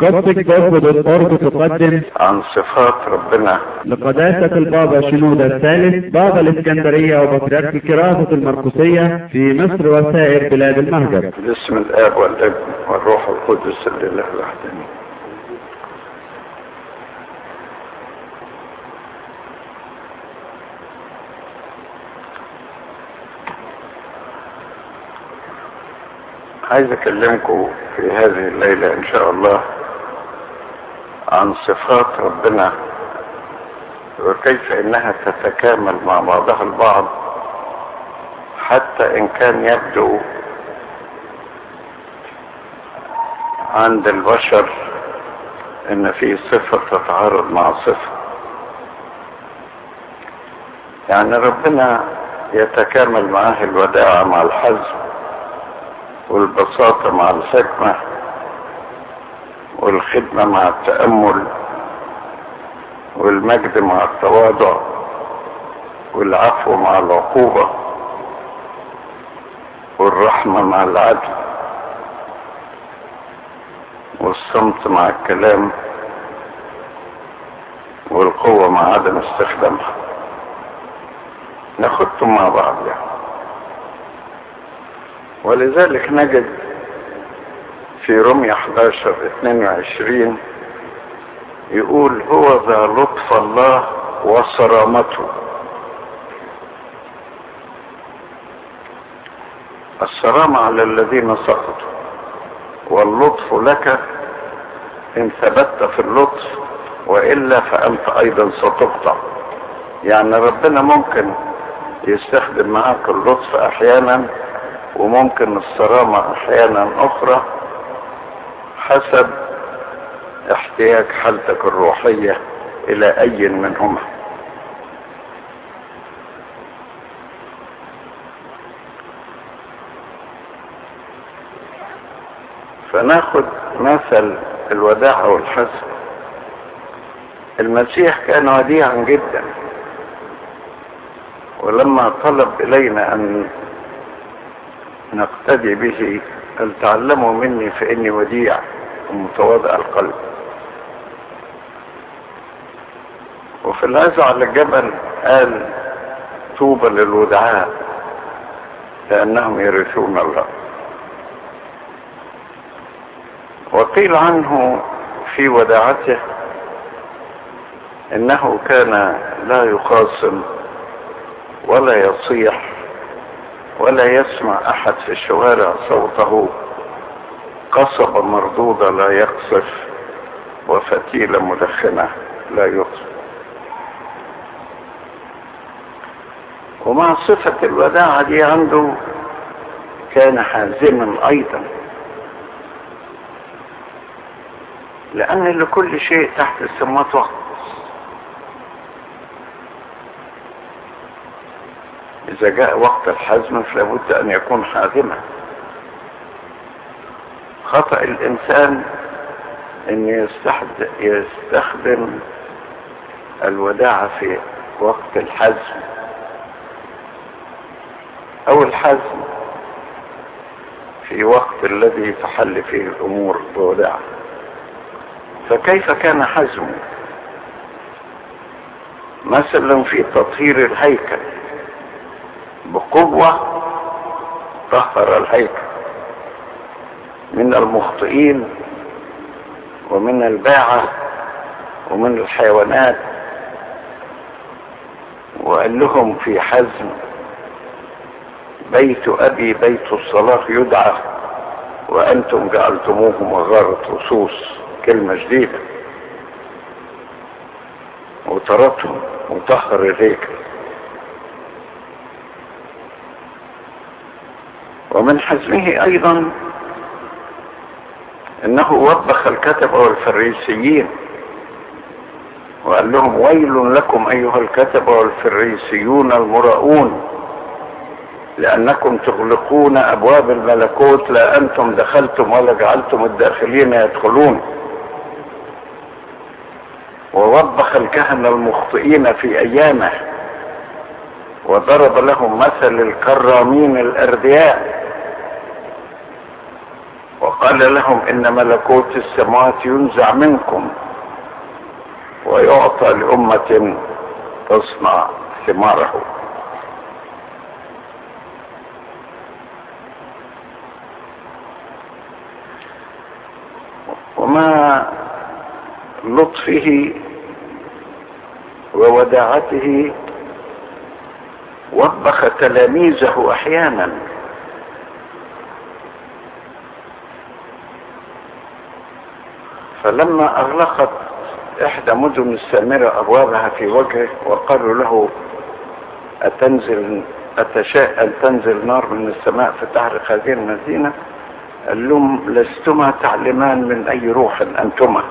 قصة جسد الأرض تقدم عن صفات ربنا. لقداسة البابا شنودة الثالث بابا الإسكندرية وبطريرك كراسة المرقسية في مصر وسائر بلاد المهجر. باسم الآب والابن والروح القدس لله الوحداني عايز أكلمكم في هذه الليلة إن شاء الله عن صفات ربنا وكيف إنها تتكامل مع بعضها البعض حتى إن كان يبدو عند البشر إن في صفة تتعارض مع صفة. يعني ربنا يتكامل معاه الوداع مع الحزم والبساطة مع الحكمة والخدمة مع التأمل والمجد مع التواضع والعفو مع العقوبة والرحمة مع العدل والصمت مع الكلام والقوة مع عدم استخدامها. ناخدهم مع بعض يعني. ولذلك نجد في رمية 11 22 يقول هو ذا لطف الله وصرامته. الصرامة على الذين سقطوا. واللطف لك إن ثبت في اللطف وإلا فأنت أيضا ستقطع. يعني ربنا ممكن يستخدم معاك اللطف أحيانا وممكن الصرامة أحيانا أخرى حسب احتياج حالتك الروحية إلى أي منهما. فناخد مثل الوداع والحزن المسيح كان وديعا جدا ولما طلب إلينا أن نقتدي به قال تعلموا مني فإني وديع. ومتواضع القلب. وفي العزة على الجبل قال طوبى للودعاء لأنهم يرثون الله. وقيل عنه في وداعته إنه كان لا يخاصم ولا يصيح ولا يسمع أحد في الشوارع صوته. قصبة مردودة لا يقصف وفتيلة مدخنة لا يقصف. ومع صفة الوداعة دي عنده كان حازما أيضا. لأن لكل شيء تحت السماوات وقت إذا جاء وقت الحزم فلابد أن يكون حازما. خطأ الإنسان إن يستخدم, الوداعة في وقت الحزم. أو الحزم في وقت الذي تحل فيه الأمور بوداعه فكيف كان حزمه؟ مثلا في تطهير الهيكل. بقوة طهر الهيكل. من المخطئين ومن الباعة ومن الحيوانات. وقال لهم في حزم بيت أبي بيت الصلاة يدعى وأنتم جعلتموه مغارة لصوص كلمة جديدة. وطردهم وطهر الهيكل ومن حزمه أيضا إنه وبخ الكتبة والفريسيين وقال لهم ويل لكم أيها الكتبة والفريسيون المراؤون لأنكم تغلقون أبواب الملكوت لا أنتم دخلتم ولا جعلتم الداخلين يدخلون ووبخ الكهنة المخطئين في أيامه وضرب لهم مثل الكرامين الأردياء وقال لهم إن ملكوت السماوات ينزع منكم ويعطى لأمة تصنع ثماره. وما لطفه ووداعته وبخ تلاميذه أحيانا. فلما أغلقت إحدى مدن السامرة أبوابها في وجهه وقالوا له اتنزل أتشاء أن تنزل نار من السماء فتحرق هذه المدينة؟ قال لهم لستما تعلمان من أي روح أنتما.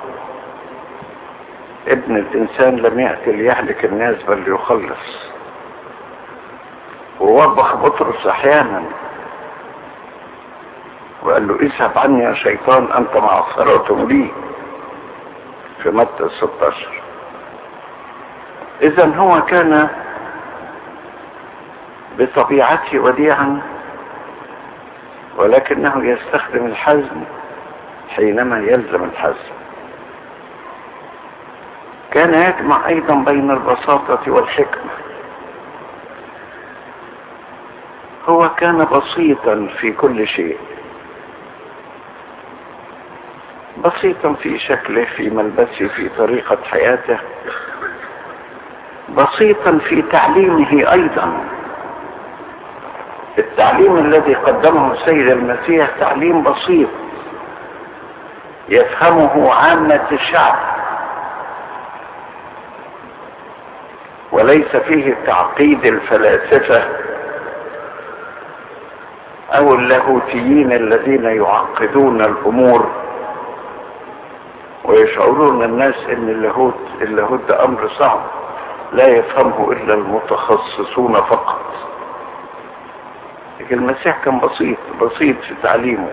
ابن الإنسان لم يأتي ليهلك الناس بل ليخلص ووبخ بطرس أحيانا. وقال له اذهب عني يا شيطان أنت معصرة لي. في متى 16 إذا هو كان بطبيعته وديعا ولكنه يستخدم الحزم حينما يلزم الحزم. كان يجمع أيضا بين البساطة والحكمة. هو كان بسيطا في كل شيء. بسيطا في شكله في ملبسه في طريقة حياته. بسيطا في تعليمه أيضا. التعليم الذي قدمه السيد المسيح تعليم بسيط. يفهمه عامة الشعب. وليس فيه تعقيد الفلاسفة أو اللاهوتيين الذين يعقدون الأمور. ويشعرون الناس إن اللاهوت اللاهوت ده أمر صعب لا يفهمه إلا المتخصصون فقط. لكن المسيح كان بسيط بسيط في تعليمه.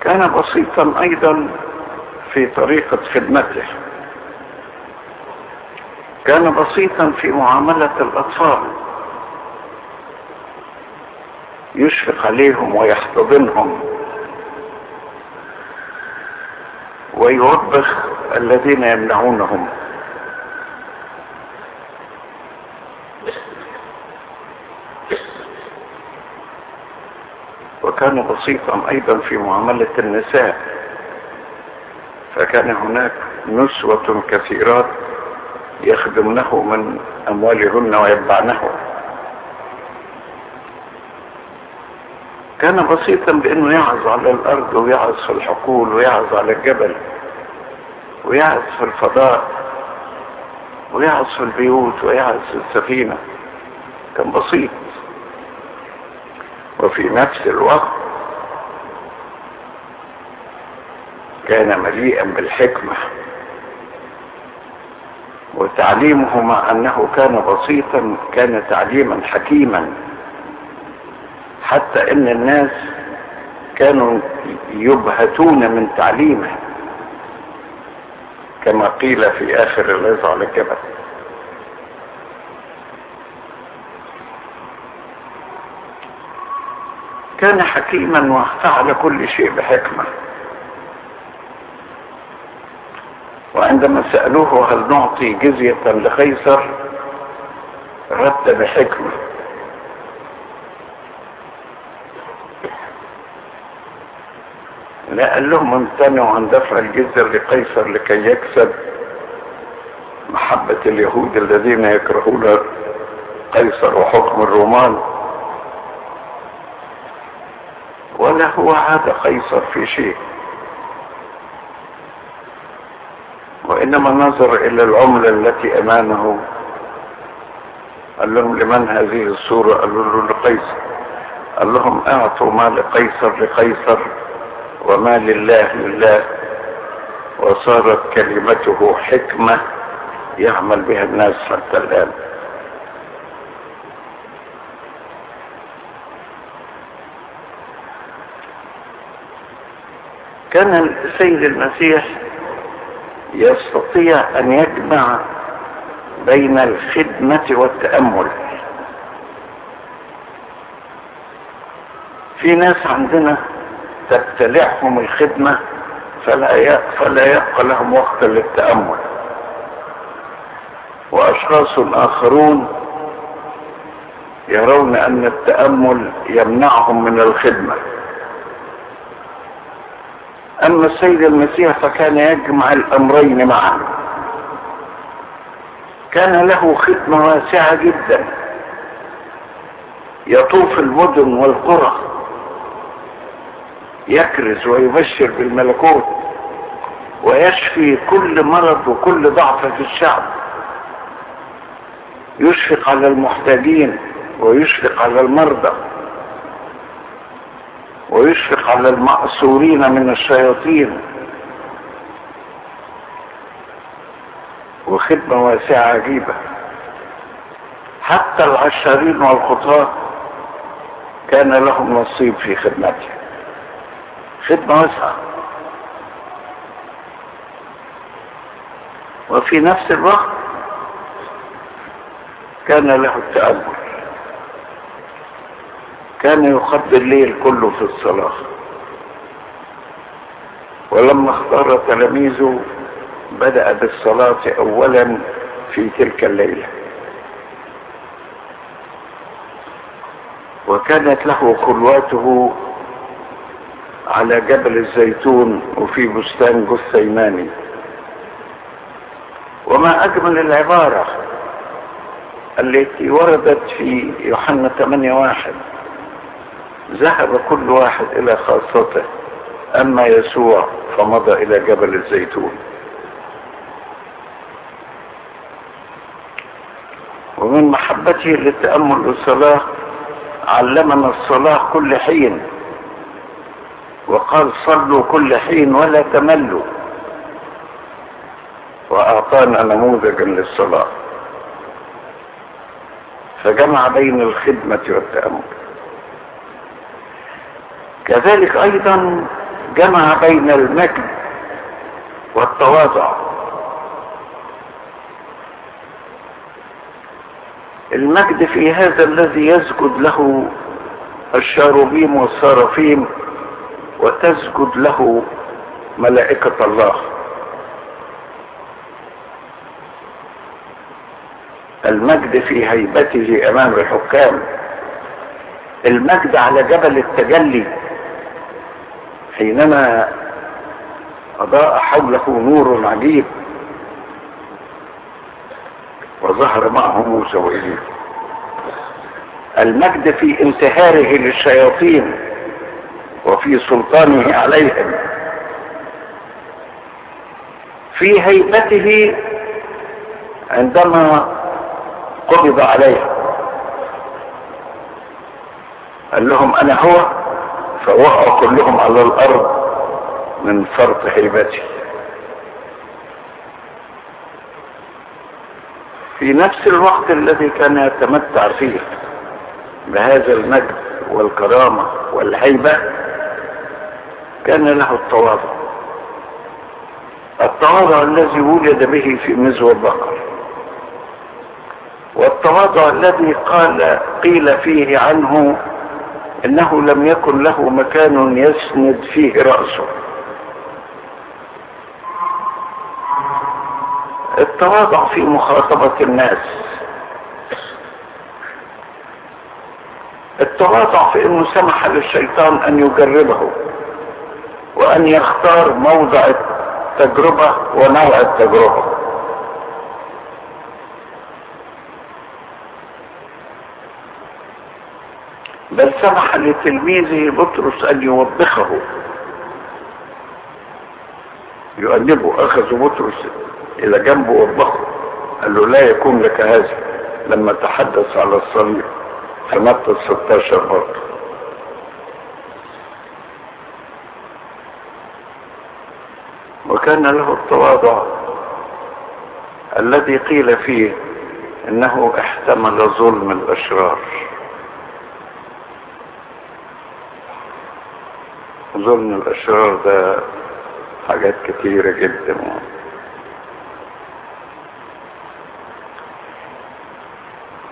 كان بسيطا أيضا في طريقة خدمته. كان بسيطا في معاملة الأطفال. يشفق عليهم ويحتضنهم. ويوبخ الذين يمنعونهم. وكان بسيطا أيضا في معاملة النساء. فكان هناك نسوة كثيرات يخدمنه من أموالهن ويتبعنه. كان بسيطا بأنه يعظ على الأرض ويعظ في الحقول ويعظ على الجبل ويعظ في الفضاء ويعظ في البيوت ويعظ في السفينة. كان بسيط. وفي نفس الوقت كان مليئا بالحكمة. وتعليمه مع أنه كان بسيطا كان تعليما حكيما. حتى إن الناس كانوا يبهتون من تعليمه كما قيل في آخر العظة على الجبل كان حكيما وفعل كل شيء بحكمة. وعندما سألوه هل نعطي جزية لقيصر رد بحكمة. لا قال لهم امتنعوا عن دفع الجزية لقيصر لكي يكسب محبة اليهود الذين يكرهون قيصر وحكم الرومان. ولا هو عاد قيصر في شيء. وإنما نظر إلى العملة التي أمامه قال لهم لمن هذه الصورة؟ قالوا له لقيصر قال لهم أعطوا ما لقيصر لقيصر وما لله لله وصارت كلمته حكمة يعمل بها الناس حتى الآن. كان السيد المسيح يستطيع يجمع يجمع بين الخدمة والتأمل. في ناس عندنا تبتلعهم الخدمة فلا فلا يبقى لهم وقت للتأمل. وأشخاص آخرون يرون أن التأمل يمنعهم من الخدمة. أما السيد المسيح فكان يجمع الأمرين معا كان له خدمة واسعة جدا. يطوف المدن والقرى. يكرز ويبشر بالملكوت. ويشفي كل مرض وكل ضعف في الشعب. يشفق على المحتاجين ويشفق على المرضى. ويشفق على المأسورين من الشياطين. وخدمة واسعة عجيبة. حتى العشارين والخطاة كان لهم نصيب في خدمته خدمة واسعة. وفي نفس الوقت كان له التأمل. كان يقضي الليل كله في الصلاة. ولما اختار تلاميذه بدأ بالصلاة أولا في تلك الليلة. وكانت له خلواته على جبل الزيتون وفي بستان جثيماني. وما أجمل العبارة التي وردت في يوحنا 8 واحد. ذهب كل واحد إلى خاصته أما يسوع فمضى إلى جبل الزيتون. ومن محبته للتأمل والصلاة علمنا الصلاة كل حين. وقال صلوا كل حين ولا تملوا. وأعطانا نموذجا للصلاة. فجمع بين الخدمة والتأمل. كذلك أيضا جمع بين المجد والتواضع. المجد في هذا الذي يسجد له الشاروبيم والصرافيم وتسجد له ملائكة الله. المجد في هيبته أمام الحكام. المجد على جبل التجلي. حينما أضاء حوله نور عجيب وظهر معه موسى وإليه المجد في انتهاره للشياطين وفي سلطانه عليهم. في هيبته عندما قبض عليه. قال لهم أنا هو؟ فوقعوا كلهم على الأرض من فرط هيبته. في نفس الوقت الذي كان يتمتع فيه بهذا المجد والكرامة والهيبة كان له التواضع. التواضع الذي ولد به في مزوى البقر. والتواضع الذي قال قيل فيه عنه إنه لم يكن له مكان يسند فيه رأسه. التواضع في مخاطبة الناس. التواضع في إنه سمح للشيطان أن يجربه وأن يختار موضع التجربة ونوع التجربة. بل سمح لتلميذه بطرس أن يوبخه. يؤنبه أخذ بطرس إلى جنبه وبخه قال له لا يكون لك هذا. لما تحدث على الصليب في متى 16 برضه وكان له التواضع. الذي قيل فيه إنه احتمل ظلم الأشرار. ظلم الأشرار ده حاجات كتيرة جدا.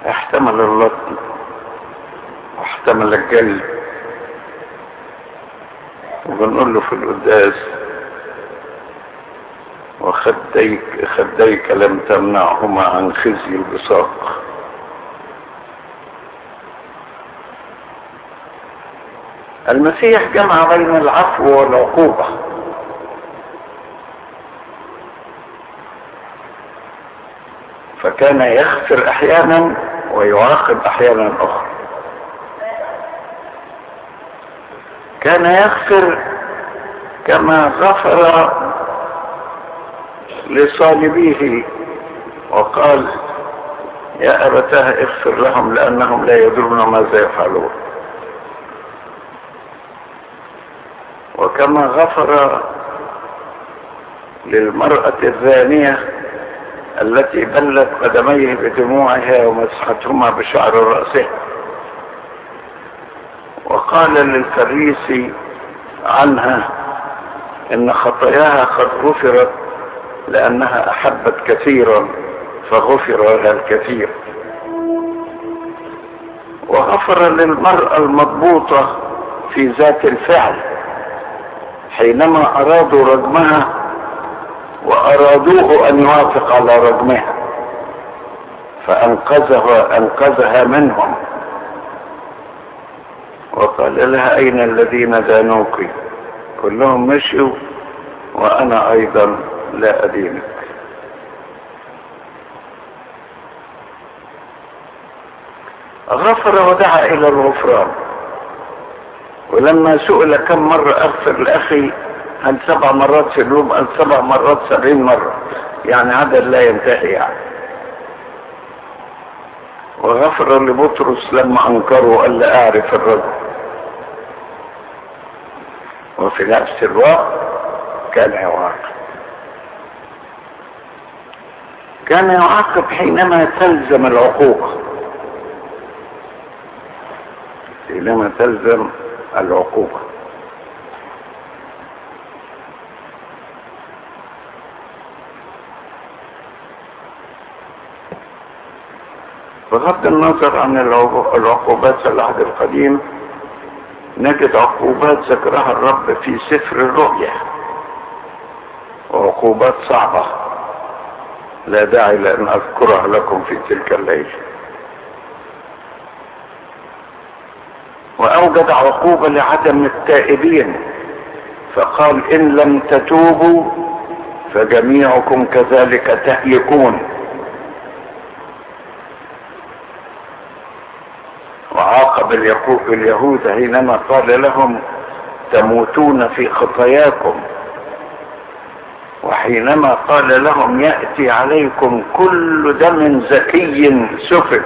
احتمل اللطم واحتمل الجلد وبنقول له في القداس وخديك خديك لم تمنعهما عن خزي البصاق. المسيح جمع بين العفو والعقوبة. فكان يغفر أحيانا ويعاقب أحيانا أخرى. كان يغفر كما غفر لصالبيه وقال يا أبتاه اغفر لهم لأنهم لا يدرون ماذا يفعلون. وكما غفر للمرأة الزانية التي بلت قدميه بدموعها ومسحتهما بشعر رأسها وقال للفريسي عنها إن خطاياها قد غفرت لأنها أحبت كثيرا فغفر لها الكثير. وغفر للمرأة المضبوطة في ذات الفعل. حينما أرادوا رجمها وأرادوه أن يوافق على رجمها فانقذها أنقذها منهم. وقال لها أين الذين دانوك كلهم مشوا وأنا أيضا لا ادينك غفر ودعا إلى الغفران. ولما سئل كم مرة أغفر لأخي هل سبع مرات في اليوم؟ هل سبع مرات سبعين مرة. يعني عدد لا ينتهي يعني. وغفر لبطرس لما أنكره قال لا أعرف الرجل. وفي نفس الوقت كان يعاقب. كان يعاقب حينما تلزم العقوبة حينما تلزم العقوبة. بغض النظر عن العقوبات في العهد القديم نجد عقوبات ذكرها الرب في سفر الرؤيا. وعقوبات صعبة. لا داعي لأن أذكرها لكم في تلك الليلة. وأوجد عقوبة لعدم التائبين فقال إن لم تتوبوا فجميعكم كذلك تهلكون. وعاقب اليهود حينما قال لهم تموتون في خطاياكم. وحينما قال لهم يأتي عليكم كل دم زكي سفك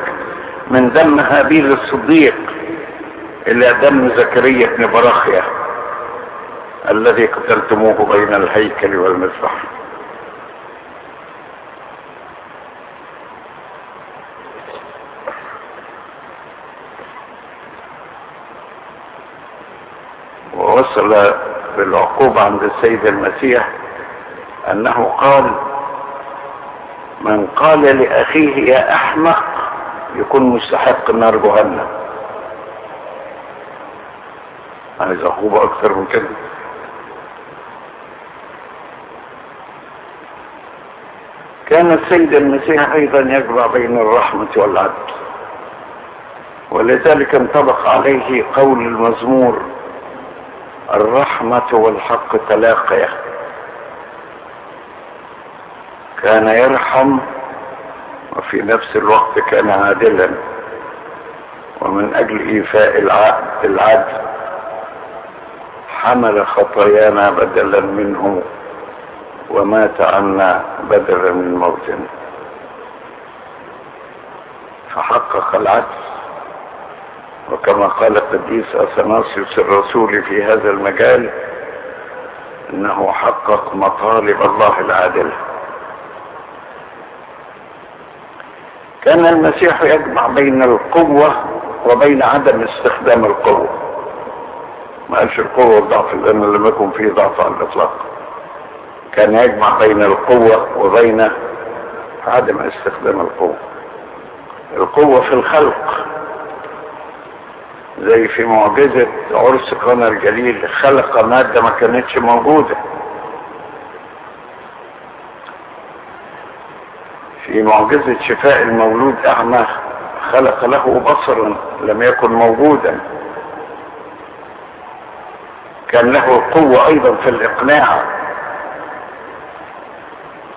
من دم هابيل الصديق. إلى دم زكريا بن براخيا الذي قتلتموه بين الهيكل والمذبح. ووصل بالعقوبة عند السيد المسيح أنه قال من قال لأخيه يا أحمق يكون مستحق نار جهنم عايز عقوبة أكثر من كده. كان السيد المسيح أيضا يجمع بين الرحمة والعدل ولذلك انطبق عليه قول المزمور الرحمة والحق تلاقيا. كان يرحم وفي نفس الوقت كان عادلا ومن أجل إيفاء العدل حمل خطايانا بدلا منه ومات عنا بدلا من موتنا فحقق العدل. وكما قال القديس اثناسيوس الرسول في هذا المجال إنه حقق مطالب الله العادله كان المسيح يجمع بين القوة وبين عدم استخدام القوة. ما قالش القوة والضعف لأن لم يكن فيه ضعف على الإطلاق. كان يجمع بين القوة وبين عدم استخدام القوة. القوة في الخلق زي في معجزة عرس قنا الجليل خلق مادة ما كانتش موجودة. في معجزة شفاء المولود أعمى خلق له بصرا لم يكن موجودا. كان له قوة أيضا في الإقناع.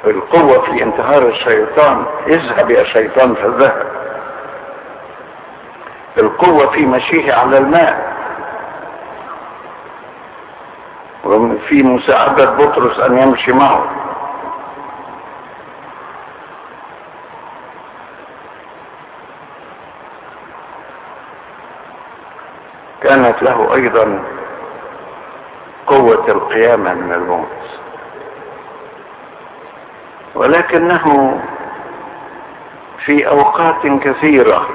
القوة في انتهار الشيطان اذهب يا شيطان فذهب القوة في مشيه على الماء. وفي مساعدة بطرس أن يمشي معه. كانت له أيضا قوة القيامة من الموت. ولكنه في أوقات كثيرة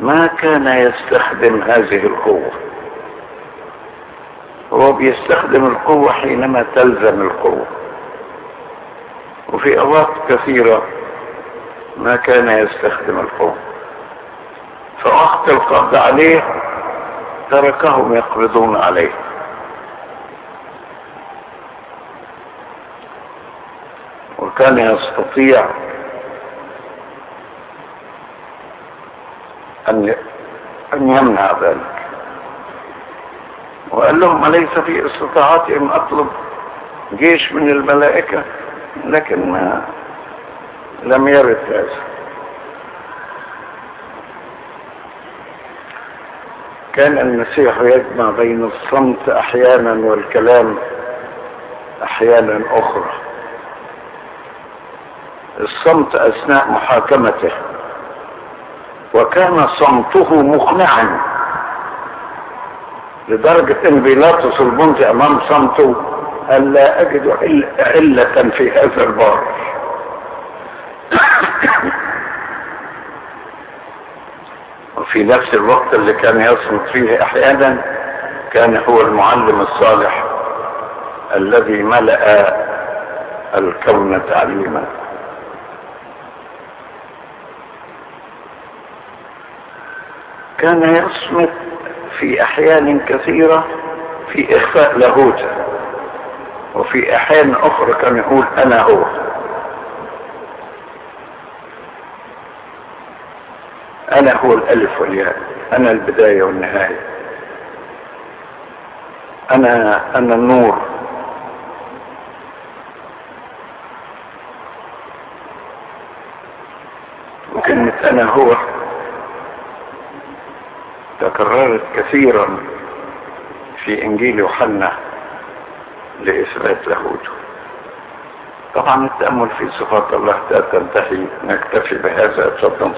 ما كان يستخدم هذه القوة. هو بيستخدم القوة حينما تلزم القوة. وفي أوقات كثيرة ما كان يستخدم القوة. فوقت القبض عليه تركهم يقبضون عليه. وكان يستطيع أن أن يمنع ذلك. وقال لهم أليس في استطاعتي أن أطلب جيش من الملائكة؟ لكن ما لم يرد هذا. كان المسيح يجمع بين الصمت أحيانا والكلام أحيانا أخرى. الصمت أثناء محاكمته وكان صمته مقنعا لدرجة إن بيلاطس البنطي أمام صمته قال لا أجد علة في هذا البار. وفي نفس الوقت اللي كان يصمت فيه أحيانا كان هو المعلم الصالح الذي ملأ الكون تعليما. كان يصمت في أحيان كثيرة في إخفاء لاهوته وفي أحيان أخرى كان يقول أنا هو. أنا هو الألف والياء أنا البداية والنهاية. أنا أنا النور. وكلمة أنا هو تكررت كثيرا في إنجيل يوحنا لإثبات لاهوته طبعا التأمل في صفات الله تنتهي. نكتفي بهذا. اتفضل